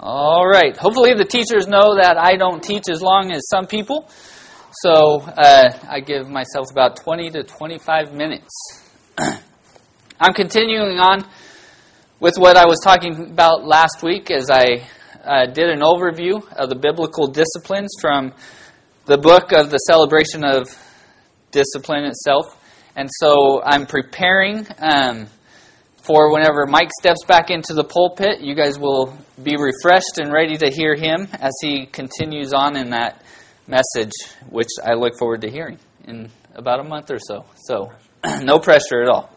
All right. Hopefully, the teachers know that I don't teach as long as some people. So uh, I give myself about 20 to 25 minutes. I'm continuing on with what I was talking about last week as I uh, did an overview of the biblical disciplines from the book of the celebration of discipline itself. And so I'm preparing. Um, for whenever Mike steps back into the pulpit, you guys will be refreshed and ready to hear him as he continues on in that message, which I look forward to hearing in about a month or so. So, no pressure at all.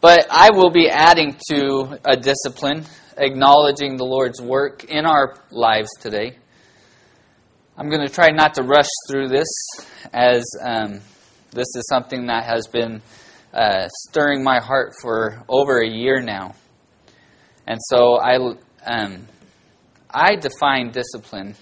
But I will be adding to a discipline, acknowledging the Lord's work in our lives today. I'm going to try not to rush through this, as um, this is something that has been uh, stirring my heart for over a year now. And so I, um, I defined discipline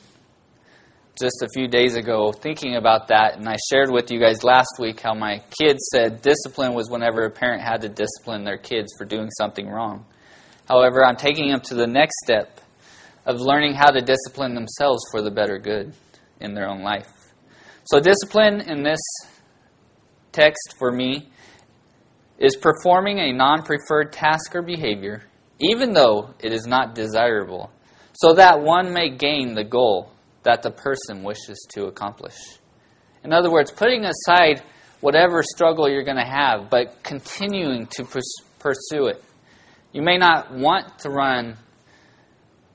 just a few days ago thinking about that, and I shared with you guys last week how my kids said discipline was whenever a parent had to discipline their kids for doing something wrong. However, I'm taking them to the next step of learning how to discipline themselves for the better good in their own life. So, discipline in this text for me is performing a non preferred task or behavior, even though it is not desirable, so that one may gain the goal that the person wishes to accomplish. In other words, putting aside whatever struggle you're going to have, but continuing to pursue it. You may not want to run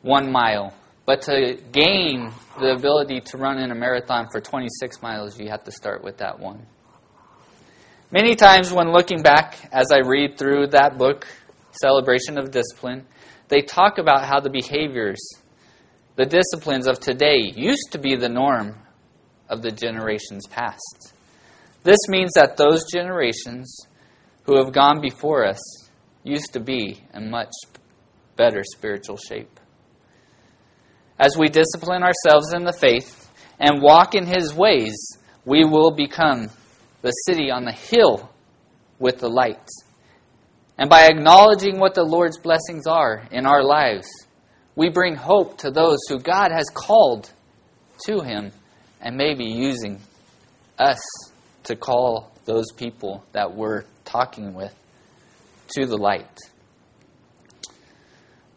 one mile, but to gain the ability to run in a marathon for 26 miles, you have to start with that one. Many times, when looking back as I read through that book, Celebration of Discipline, they talk about how the behaviors, the disciplines of today used to be the norm of the generations past. This means that those generations who have gone before us used to be in much better spiritual shape. As we discipline ourselves in the faith and walk in His ways, we will become the city on the hill with the light. And by acknowledging what the Lord's blessings are in our lives, we bring hope to those who God has called to Him and maybe using us to call those people that we're talking with to the light.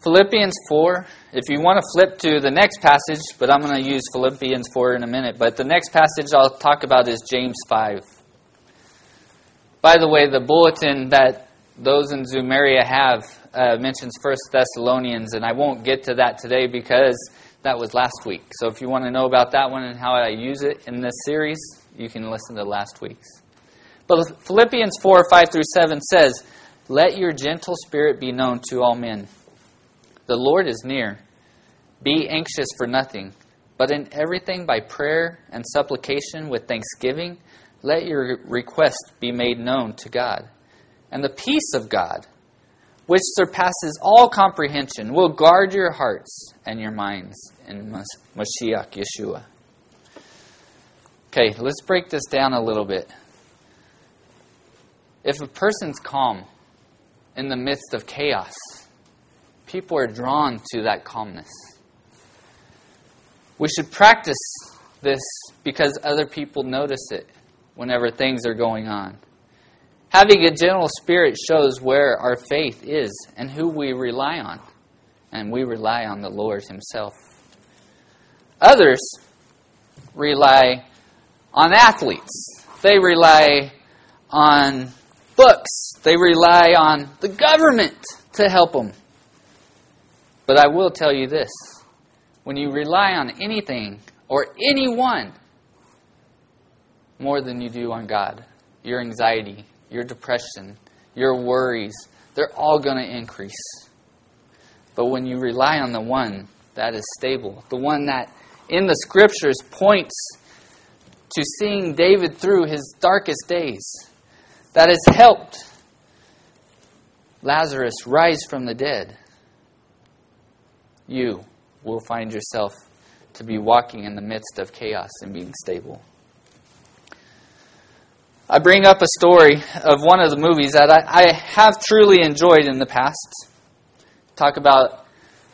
Philippians 4, if you want to flip to the next passage, but I'm going to use Philippians 4 in a minute, but the next passage I'll talk about is James 5. By the way, the bulletin that those in Zumeria have uh, mentions First Thessalonians, and I won't get to that today because that was last week. So if you want to know about that one and how I use it in this series, you can listen to last week's. But Philippians 4 5 through 7 says, Let your gentle spirit be known to all men. The Lord is near. Be anxious for nothing, but in everything by prayer and supplication with thanksgiving let your request be made known to God. And the peace of God, which surpasses all comprehension, will guard your hearts and your minds in Mashiach Yeshua. Okay, let's break this down a little bit. If a person's calm in the midst of chaos, people are drawn to that calmness. We should practice this because other people notice it whenever things are going on. Having a gentle spirit shows where our faith is and who we rely on. And we rely on the Lord Himself. Others rely on athletes, they rely on books, they rely on the government to help them. But I will tell you this when you rely on anything or anyone more than you do on God. Your anxiety, your depression, your worries, they're all going to increase. But when you rely on the one that is stable, the one that in the scriptures points to seeing David through his darkest days, that has helped Lazarus rise from the dead, you will find yourself to be walking in the midst of chaos and being stable. I bring up a story of one of the movies that I, I have truly enjoyed in the past. Talk about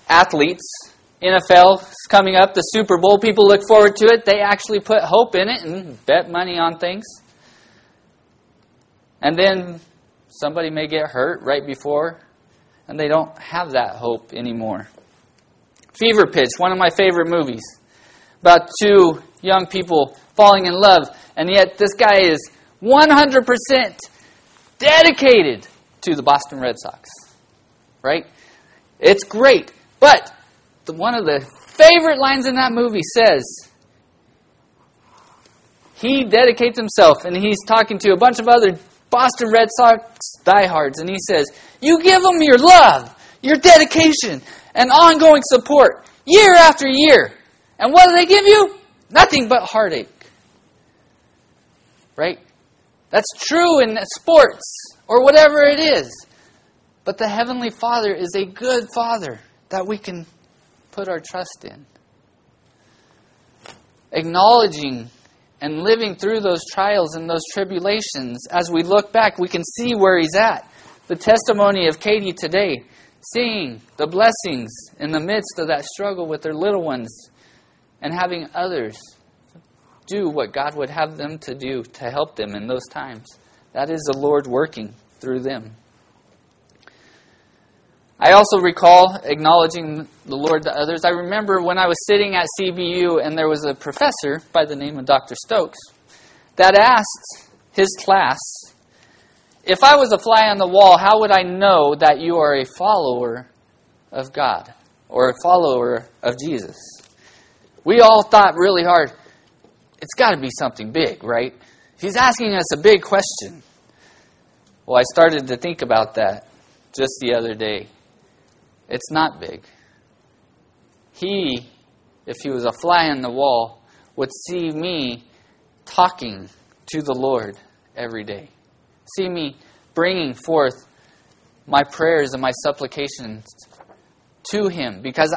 athletes. NFL is coming up, the Super Bowl. People look forward to it. They actually put hope in it and bet money on things. And then somebody may get hurt right before, and they don't have that hope anymore. Fever Pitch, one of my favorite movies, about two young people falling in love, and yet this guy is 100% dedicated to the Boston Red Sox. Right? It's great. But the, one of the favorite lines in that movie says, he dedicates himself and he's talking to a bunch of other Boston Red Sox diehards, and he says, You give them your love, your dedication, and ongoing support year after year. And what do they give you? Nothing but heartache. Right? That's true in sports or whatever it is. But the Heavenly Father is a good Father that we can put our trust in. Acknowledging and living through those trials and those tribulations, as we look back, we can see where He's at. The testimony of Katie today, seeing the blessings in the midst of that struggle with their little ones, and having others do what God would have them to do to help them in those times. That is the Lord working through them. I also recall acknowledging the Lord to others. I remember when I was sitting at CBU and there was a professor by the name of Dr. Stokes that asked his class, If I was a fly on the wall, how would I know that you are a follower of God or a follower of Jesus? We all thought really hard, it's got to be something big, right? He's asking us a big question. Well, I started to think about that just the other day. It's not big. He, if he was a fly on the wall, would see me talking to the Lord every day. See me bringing forth my prayers and my supplications to Him because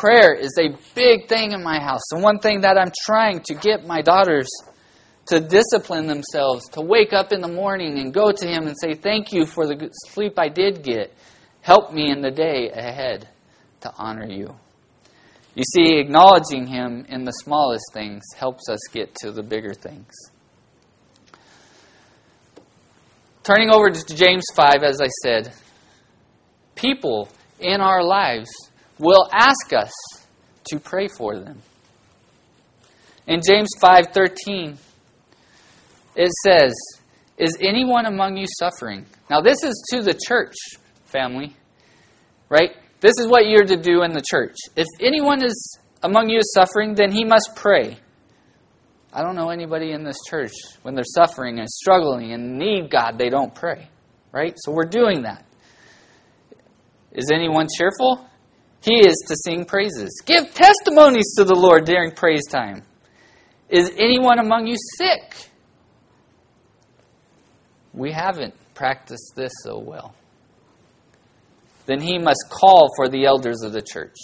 prayer is a big thing in my house. And one thing that I'm trying to get my daughters to discipline themselves, to wake up in the morning and go to Him and say, Thank you for the sleep I did get. Help me in the day ahead to honor you. You see, acknowledging Him in the smallest things helps us get to the bigger things. Turning over to James 5, as I said, people in our lives will ask us to pray for them. In James 5:13 it says, "Is anyone among you suffering?" Now this is to the church family, right? This is what you're to do in the church. If anyone is among you is suffering, then he must pray. I don't know anybody in this church when they're suffering and struggling and need God, they don't pray, right? So we're doing that. Is anyone cheerful? He is to sing praises. Give testimonies to the Lord during praise time. Is anyone among you sick? We haven't practiced this so well then he must call for the elders of the church.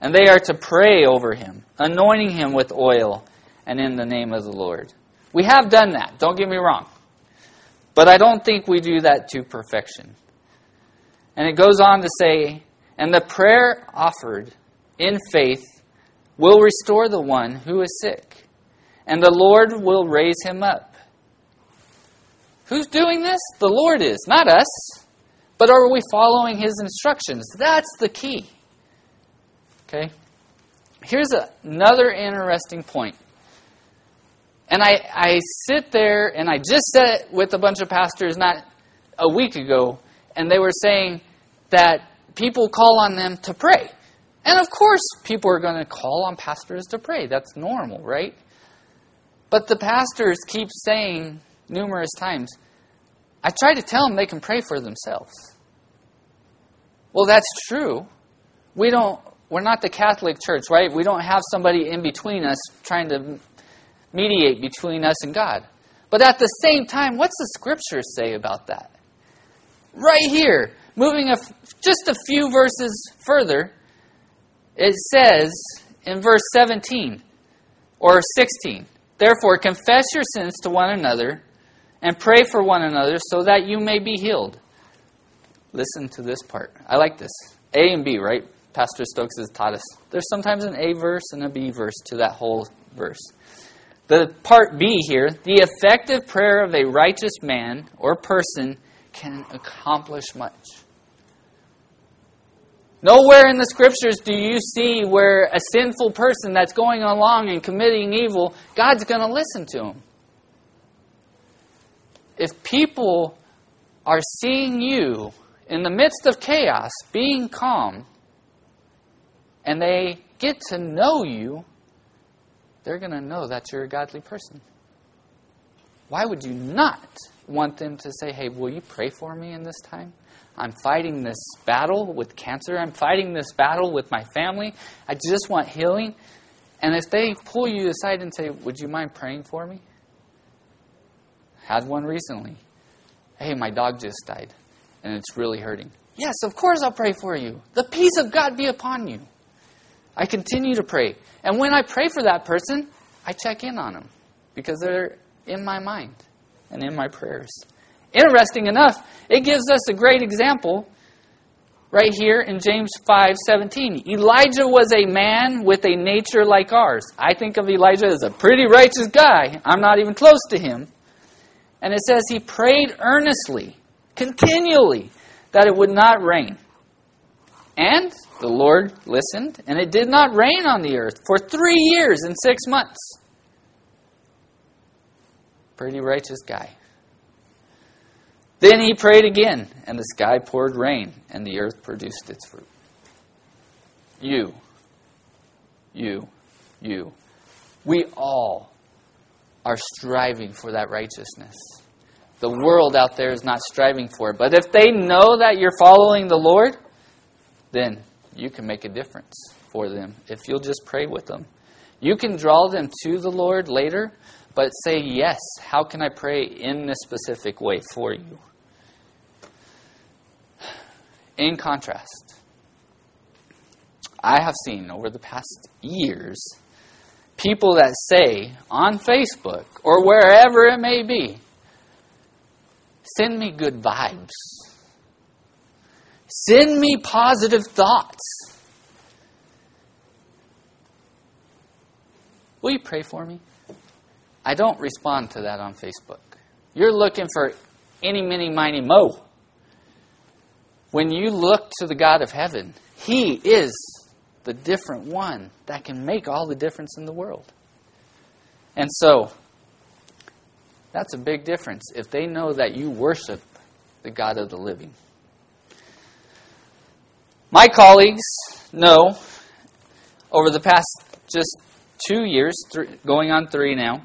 And they are to pray over him, anointing him with oil and in the name of the Lord. We have done that, don't get me wrong. But I don't think we do that to perfection. And it goes on to say, and the prayer offered in faith will restore the one who is sick, and the Lord will raise him up. Who's doing this? The Lord is, not us. But are we following his instructions? That's the key. Okay? Here's a, another interesting point. And I, I sit there, and I just said it with a bunch of pastors not a week ago, and they were saying that people call on them to pray. And of course, people are going to call on pastors to pray. That's normal, right? But the pastors keep saying numerous times, I try to tell them they can pray for themselves. Well, that's true. We don't we're not the Catholic Church, right? We don't have somebody in between us trying to mediate between us and God. But at the same time, what's the scripture say about that? Right here, moving a, just a few verses further, it says in verse 17 or 16, Therefore, confess your sins to one another and pray for one another so that you may be healed. Listen to this part. I like this. A and B, right? Pastor Stokes has taught us. There's sometimes an A verse and a B verse to that whole verse. The part B here, the effective prayer of a righteous man or person can accomplish much. Nowhere in the scriptures do you see where a sinful person that's going along and committing evil, God's going to listen to him. If people are seeing you in the midst of chaos being calm, and they get to know you, they're going to know that you're a godly person. Why would you not want them to say, hey, will you pray for me in this time? I'm fighting this battle with cancer. I'm fighting this battle with my family. I just want healing. And if they pull you aside and say, Would you mind praying for me? I Had one recently. Hey, my dog just died and it's really hurting. Yes, of course I'll pray for you. The peace of God be upon you. I continue to pray. And when I pray for that person, I check in on them because they're in my mind and in my prayers. Interesting enough, it gives us a great example right here in James 5:17. Elijah was a man with a nature like ours. I think of Elijah as a pretty righteous guy. I'm not even close to him. And it says he prayed earnestly, continually, that it would not rain. And the Lord listened, and it did not rain on the earth for three years and six months. Pretty righteous guy. Then he prayed again, and the sky poured rain, and the earth produced its fruit. You, you, you. We all are striving for that righteousness. The world out there is not striving for it. But if they know that you're following the Lord, then you can make a difference for them if you'll just pray with them. You can draw them to the Lord later, but say, Yes, how can I pray in this specific way for you? In contrast, I have seen over the past years people that say on Facebook or wherever it may be, send me good vibes. Send me positive thoughts. Will you pray for me? I don't respond to that on Facebook. You're looking for any, mini, miny, mo. When you look to the God of heaven, He is the different one that can make all the difference in the world. And so, that's a big difference if they know that you worship the God of the living. My colleagues know over the past just two years, going on three now,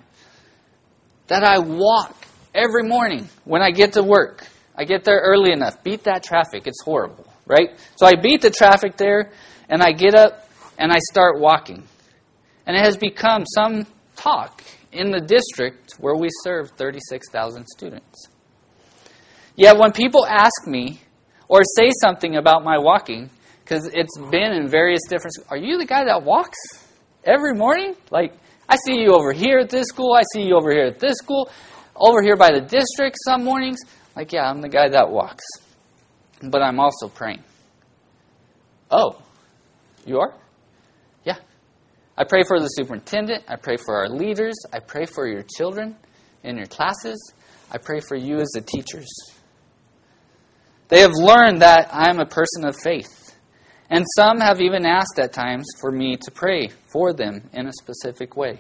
that I walk every morning when I get to work. I get there early enough. Beat that traffic. It's horrible, right? So I beat the traffic there, and I get up and I start walking. And it has become some talk in the district where we serve 36,000 students. Yet when people ask me or say something about my walking, because it's been in various different are you the guy that walks every morning? Like, I see you over here at this school, I see you over here at this school, over here by the district some mornings. Like, yeah, I'm the guy that walks. But I'm also praying. Oh, you are? Yeah. I pray for the superintendent. I pray for our leaders. I pray for your children in your classes. I pray for you as the teachers. They have learned that I am a person of faith. And some have even asked at times for me to pray for them in a specific way.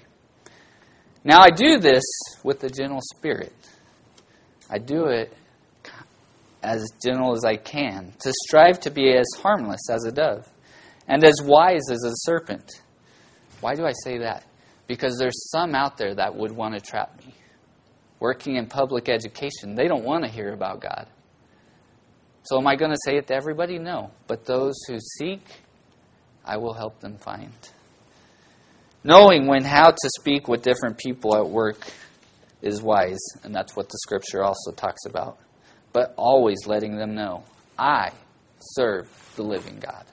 Now, I do this with a gentle spirit. I do it as gentle as I can, to strive to be as harmless as a dove and as wise as a serpent. Why do I say that? Because there's some out there that would want to trap me. Working in public education, they don't want to hear about God. So, am I going to say it to everybody? No. But those who seek, I will help them find. Knowing when how to speak with different people at work is wise, and that's what the scripture also talks about but always letting them know I serve the living God.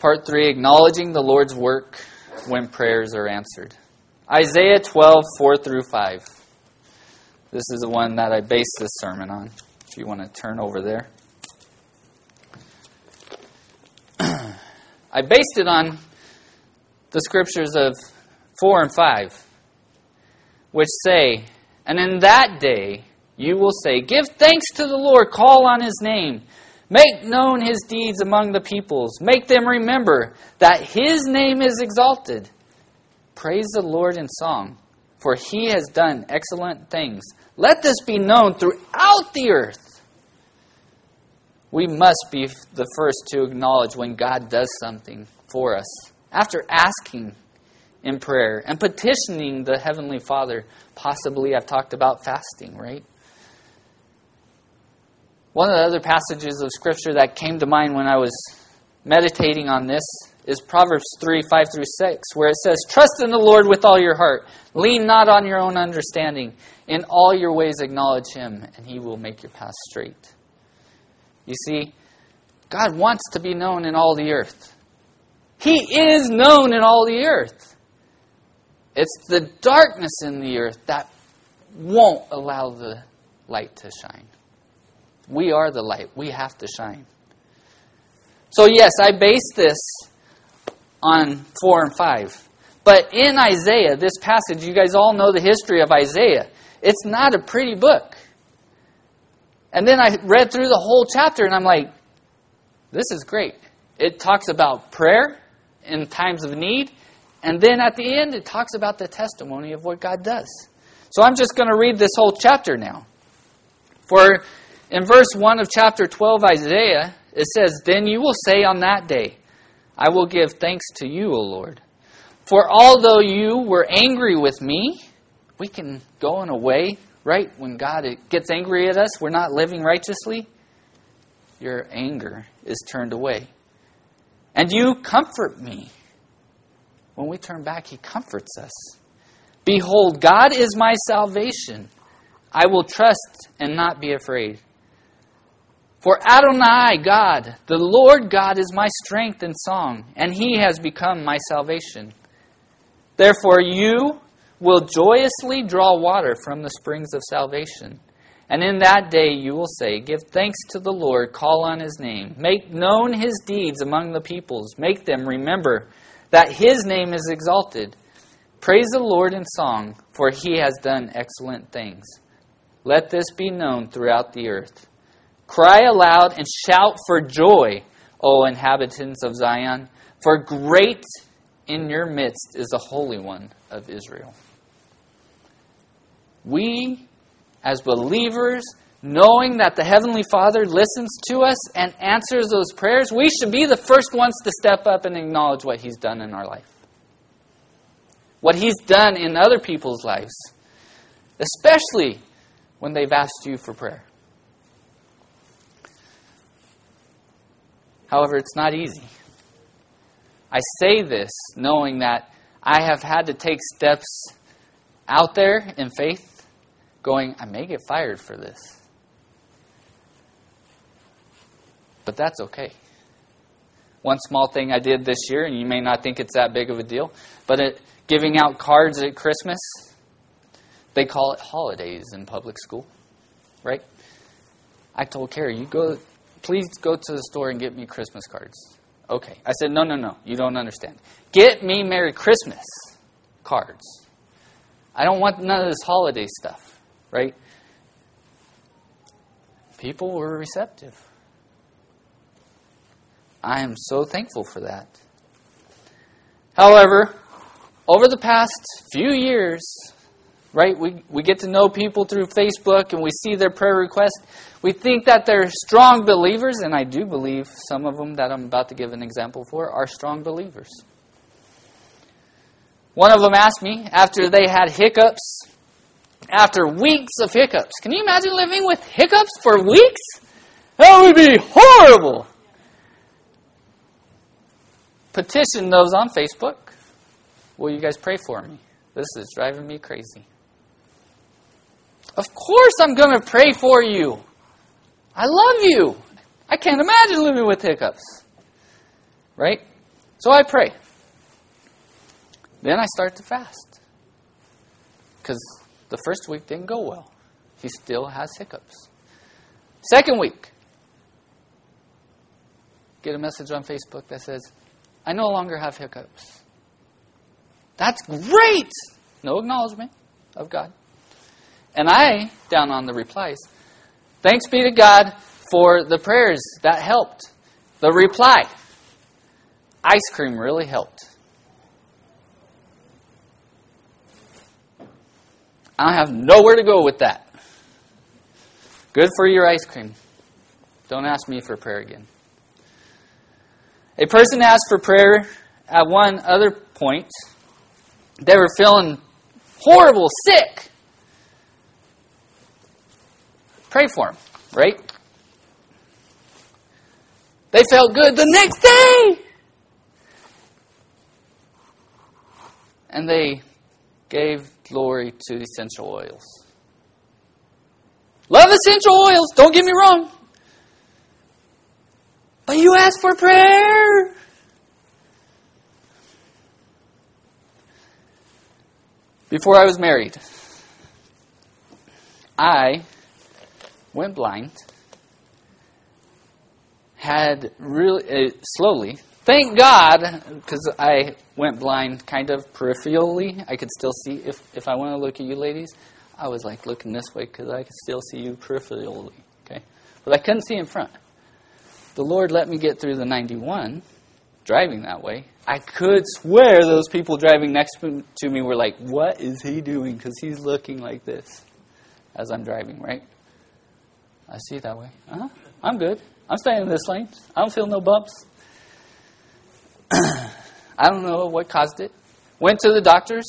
Part 3 Acknowledging the Lord's work when prayers are answered. Isaiah 12, 4 through 5. This is the one that I based this sermon on, if you want to turn over there. I based it on the scriptures of 4 and 5, which say, And in that day you will say, Give thanks to the Lord, call on his name. Make known his deeds among the peoples. Make them remember that his name is exalted. Praise the Lord in song, for he has done excellent things. Let this be known throughout the earth. We must be the first to acknowledge when God does something for us. After asking in prayer and petitioning the Heavenly Father, possibly I've talked about fasting, right? One of the other passages of Scripture that came to mind when I was meditating on this is Proverbs 3 5 through 6, where it says, Trust in the Lord with all your heart. Lean not on your own understanding. In all your ways acknowledge him, and he will make your path straight. You see, God wants to be known in all the earth. He is known in all the earth. It's the darkness in the earth that won't allow the light to shine. We are the light. We have to shine. So, yes, I base this on 4 and 5. But in Isaiah, this passage, you guys all know the history of Isaiah. It's not a pretty book. And then I read through the whole chapter and I'm like, this is great. It talks about prayer in times of need. And then at the end, it talks about the testimony of what God does. So I'm just going to read this whole chapter now. For in verse 1 of chapter 12, Isaiah, it says, Then you will say on that day, I will give thanks to you, O Lord. For although you were angry with me, we can go in a way, right? When God gets angry at us, we're not living righteously. Your anger is turned away. And you comfort me. When we turn back, He comforts us. Behold, God is my salvation. I will trust and not be afraid. For Adonai, God, the Lord God, is my strength and song, and he has become my salvation. Therefore, you will joyously draw water from the springs of salvation. And in that day you will say, Give thanks to the Lord, call on his name, make known his deeds among the peoples, make them remember that his name is exalted. Praise the Lord in song, for he has done excellent things. Let this be known throughout the earth. Cry aloud and shout for joy, O inhabitants of Zion, for great in your midst is the Holy One of Israel. We, as believers, knowing that the Heavenly Father listens to us and answers those prayers, we should be the first ones to step up and acknowledge what He's done in our life. What He's done in other people's lives, especially when they've asked you for prayer. However, it's not easy. I say this knowing that I have had to take steps out there in faith, going, I may get fired for this. But that's okay. One small thing I did this year, and you may not think it's that big of a deal, but it, giving out cards at Christmas, they call it holidays in public school, right? I told Carrie, you go please go to the store and get me Christmas cards. Okay. I said, no, no, no. You don't understand. Get me Merry Christmas cards. I don't want none of this holiday stuff, right? People were receptive. I am so thankful for that. However, over the past few years, right, we, we get to know people through Facebook and we see their prayer requests. We think that they're strong believers, and I do believe some of them that I'm about to give an example for are strong believers. One of them asked me after they had hiccups, after weeks of hiccups. Can you imagine living with hiccups for weeks? That would be horrible. Petition those on Facebook. Will you guys pray for me? This is driving me crazy. Of course, I'm going to pray for you. I love you. I can't imagine living with hiccups. Right? So I pray. Then I start to fast. Because the first week didn't go well. He still has hiccups. Second week, get a message on Facebook that says, I no longer have hiccups. That's great! No acknowledgement of God. And I, down on the replies, thanks be to God for the prayers that helped. The reply ice cream really helped. I have nowhere to go with that. Good for your ice cream. Don't ask me for prayer again. A person asked for prayer at one other point. They were feeling horrible, sick. Pray for them, right? They felt good the next day. And they gave glory to essential oils. Love essential oils, don't get me wrong. But you ask for prayer. Before I was married, I went blind, had really uh, slowly. Thank God, because I went blind kind of peripherally. I could still see if if I want to look at you ladies. I was like looking this way because I could still see you peripherally. Okay, but I couldn't see in front. The Lord let me get through the 91 driving that way. I could swear those people driving next to me were like, What is he doing? Because he's looking like this as I'm driving, right? I see it that way. Uh-huh. I'm good. I'm staying in this lane. I don't feel no bumps. I don't know what caused it. Went to the doctors.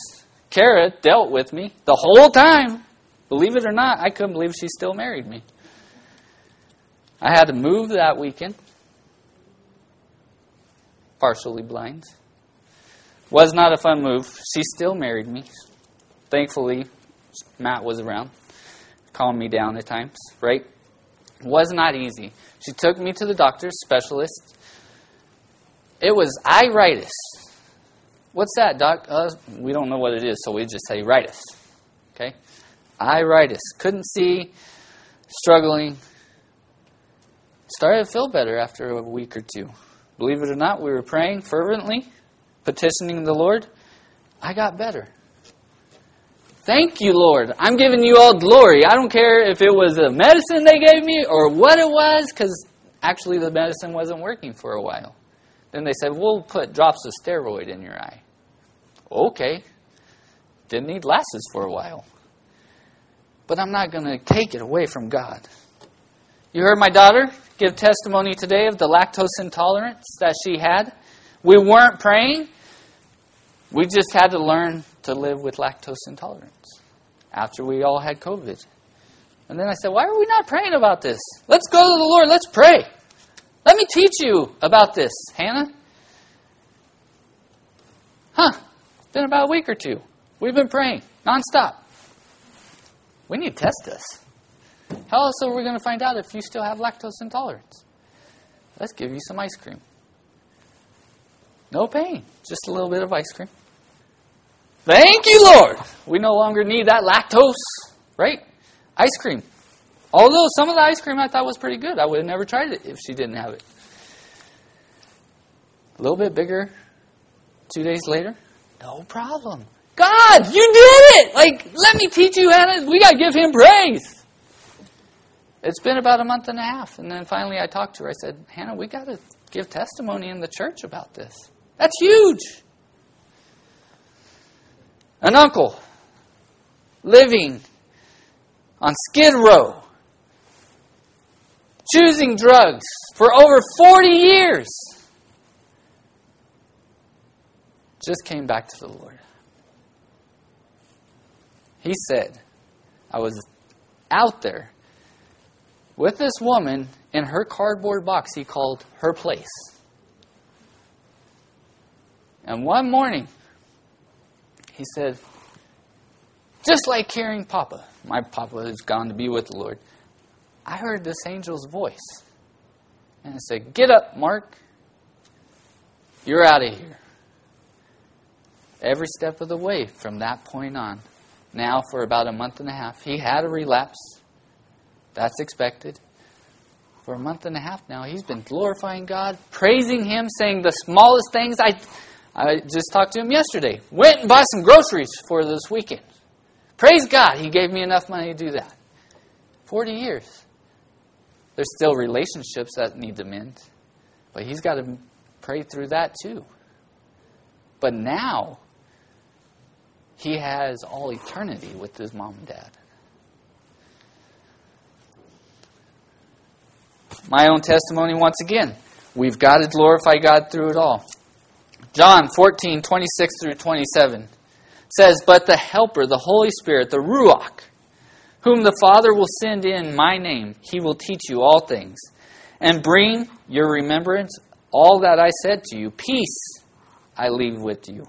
Kara dealt with me the whole time. Believe it or not, I couldn't believe she still married me. I had to move that weekend. Partially blind. Was not a fun move. She still married me. Thankfully, Matt was around, calming me down at times, right? was not easy. She took me to the doctor's specialist. It was iritis. What's that, doc? Uh, we don't know what it is, so we just say ritis. Okay? Iritis. Couldn't see, struggling. Started to feel better after a week or two. Believe it or not, we were praying fervently, petitioning the Lord. I got better. Thank you, Lord. I'm giving you all glory. I don't care if it was a medicine they gave me or what it was, because actually the medicine wasn't working for a while. Then they said, We'll put drops of steroid in your eye. Okay. Didn't need glasses for a while. But I'm not going to take it away from God. You heard my daughter give testimony today of the lactose intolerance that she had. We weren't praying. We just had to learn to live with lactose intolerance after we all had COVID. And then I said, Why are we not praying about this? Let's go to the Lord. Let's pray. Let me teach you about this, Hannah. Huh. Been about a week or two. We've been praying nonstop. We need to test this. How else are we going to find out if you still have lactose intolerance? Let's give you some ice cream. No pain, just a little bit of ice cream. Thank you, Lord. We no longer need that lactose, right? Ice cream. Although some of the ice cream I thought was pretty good. I would have never tried it if she didn't have it. A little bit bigger two days later. No problem. God, you did it! Like, let me teach you, Hannah. We got to give him praise. It's been about a month and a half. And then finally I talked to her. I said, Hannah, we got to give testimony in the church about this. That's huge. An uncle living on Skid Row, choosing drugs for over 40 years, just came back to the Lord. He said, I was out there with this woman in her cardboard box he called her place. And one morning, he said, just like carrying Papa, my Papa has gone to be with the Lord, I heard this angel's voice. And it said, Get up, Mark. You're out of here. Every step of the way from that point on. Now, for about a month and a half, he had a relapse. That's expected. for a month and a half now, he's been glorifying God, praising Him, saying the smallest things. I, I just talked to him yesterday. Went and bought some groceries for this weekend. Praise God, he gave me enough money to do that. 40 years. There's still relationships that need to mend, but he's got to pray through that too. But now, he has all eternity with his mom and dad. My own testimony, once again, we've got to glorify God through it all. John 14, 26 through 27 says, But the Helper, the Holy Spirit, the Ruach, whom the Father will send in my name, he will teach you all things, and bring your remembrance all that I said to you. Peace I leave with you.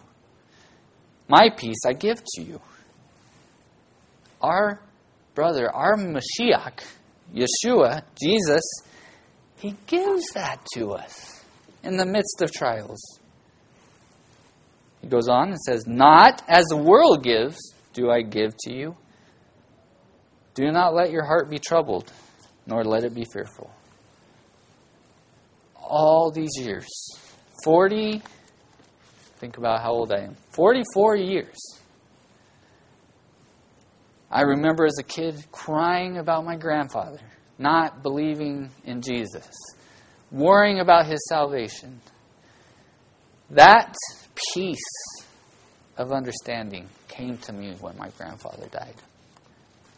My peace I give to you. Our brother, our Mashiach, Yeshua, Jesus, he gives that to us in the midst of trials. He goes on and says, Not as the world gives, do I give to you. Do not let your heart be troubled, nor let it be fearful. All these years, 40, think about how old I am, 44 years. I remember as a kid crying about my grandfather, not believing in Jesus, worrying about his salvation. That peace of understanding came to me when my grandfather died.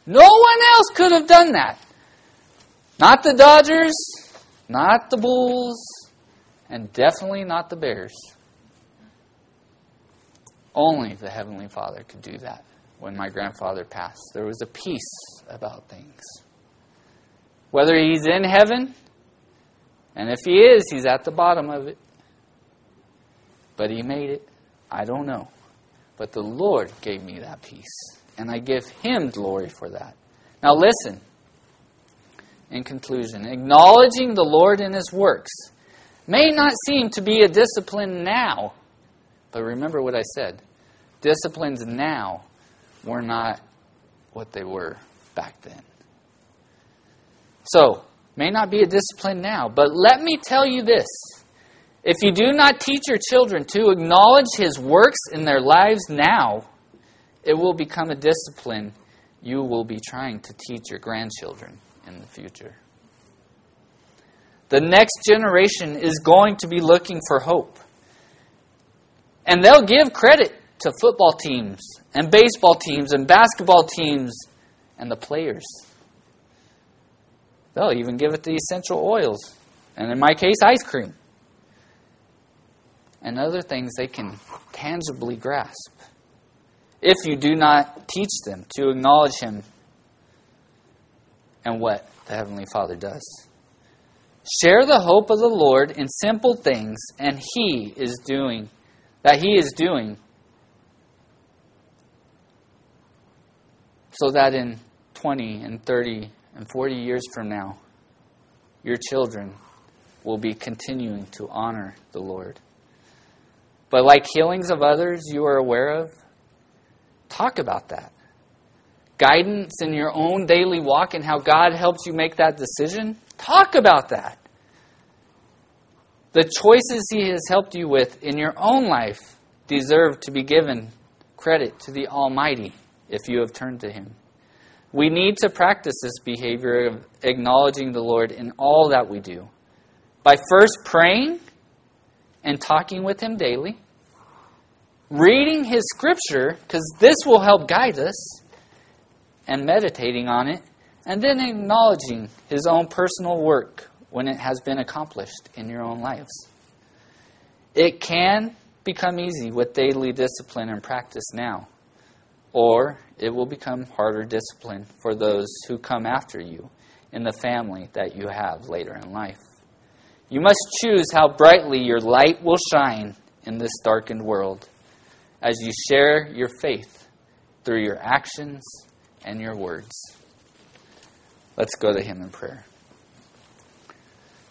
No one else could have done that. Not the Dodgers, not the Bulls, and definitely not the Bears. Only the Heavenly Father could do that when my grandfather passed. There was a peace about things. Whether he's in heaven, and if he is, he's at the bottom of it. But he made it. I don't know. But the Lord gave me that peace. And I give him glory for that. Now listen. In conclusion, acknowledging the Lord in his works may not seem to be a discipline now. But remember what I said. Disciplines now were not what they were back then. So, may not be a discipline now, but let me tell you this. If you do not teach your children to acknowledge His works in their lives now, it will become a discipline you will be trying to teach your grandchildren in the future. The next generation is going to be looking for hope. And they'll give credit to football teams and baseball teams and basketball teams and the players. They'll even give it the essential oils. And in my case, ice cream and other things they can tangibly grasp. If you do not teach them to acknowledge Him and what the Heavenly Father does. Share the hope of the Lord in simple things, and He is doing, that He is doing, so that in 20 and 30 and 40 years from now, your children will be continuing to honor the Lord. But like healings of others you are aware of, talk about that. Guidance in your own daily walk and how God helps you make that decision, talk about that. The choices He has helped you with in your own life deserve to be given credit to the Almighty if you have turned to Him. We need to practice this behavior of acknowledging the Lord in all that we do by first praying and talking with Him daily, reading His Scripture, because this will help guide us, and meditating on it, and then acknowledging His own personal work when it has been accomplished in your own lives. It can become easy with daily discipline and practice now, or it will become harder discipline for those who come after you in the family that you have later in life. You must choose how brightly your light will shine in this darkened world as you share your faith through your actions and your words. Let's go to Him in prayer.